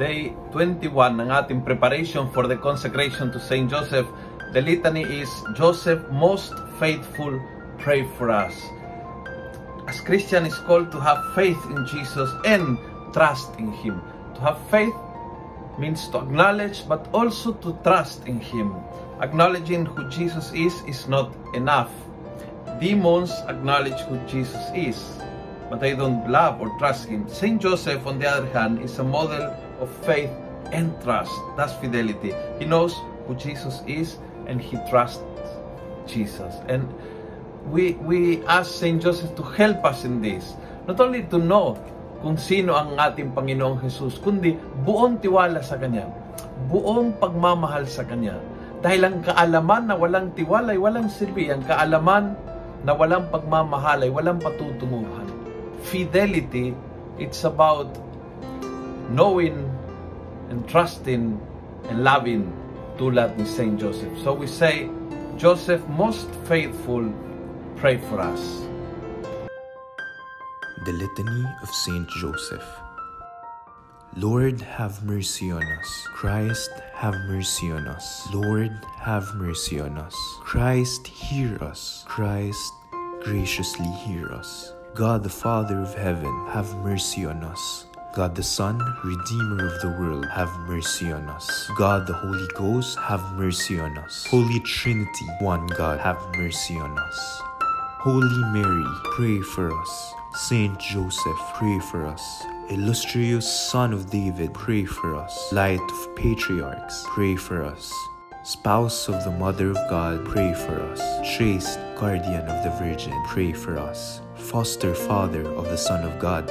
day 21 ng ating preparation for the consecration to Saint Joseph. The litany is Joseph, most faithful, pray for us. As Christian is called to have faith in Jesus and trust in Him. To have faith means to acknowledge but also to trust in Him. Acknowledging who Jesus is is not enough. Demons acknowledge who Jesus is, but they don't love or trust Him. Saint Joseph, on the other hand, is a model of faith and trust. That's fidelity. He knows who Jesus is and he trusts Jesus. And we we ask Saint Joseph to help us in this. Not only to know kung sino ang ating Panginoong Jesus, kundi buong tiwala sa Kanya, buong pagmamahal sa Kanya. Dahil ang kaalaman na walang tiwala ay walang silbi, ang kaalaman na walang pagmamahal ay walang patutunguhan. Fidelity, it's about knowing and trusting and loving tulad ni Saint Joseph. So we say, Joseph, most faithful, pray for us. The Litany of Saint Joseph. Lord, have mercy on us. Christ, have mercy on us. Lord, have mercy on us. Christ, hear us. Christ, graciously hear us. God the Father of heaven, have mercy on us. God the Son, Redeemer of the world, have mercy on us. God the Holy Ghost, have mercy on us. Holy Trinity, one God, have mercy on us. Holy Mary, pray for us. Saint Joseph, pray for us. Illustrious Son of David, pray for us. Light of Patriarchs, pray for us. Spouse of the Mother of God, pray for us. Chaste Guardian of the Virgin, pray for us. Foster Father of the Son of God,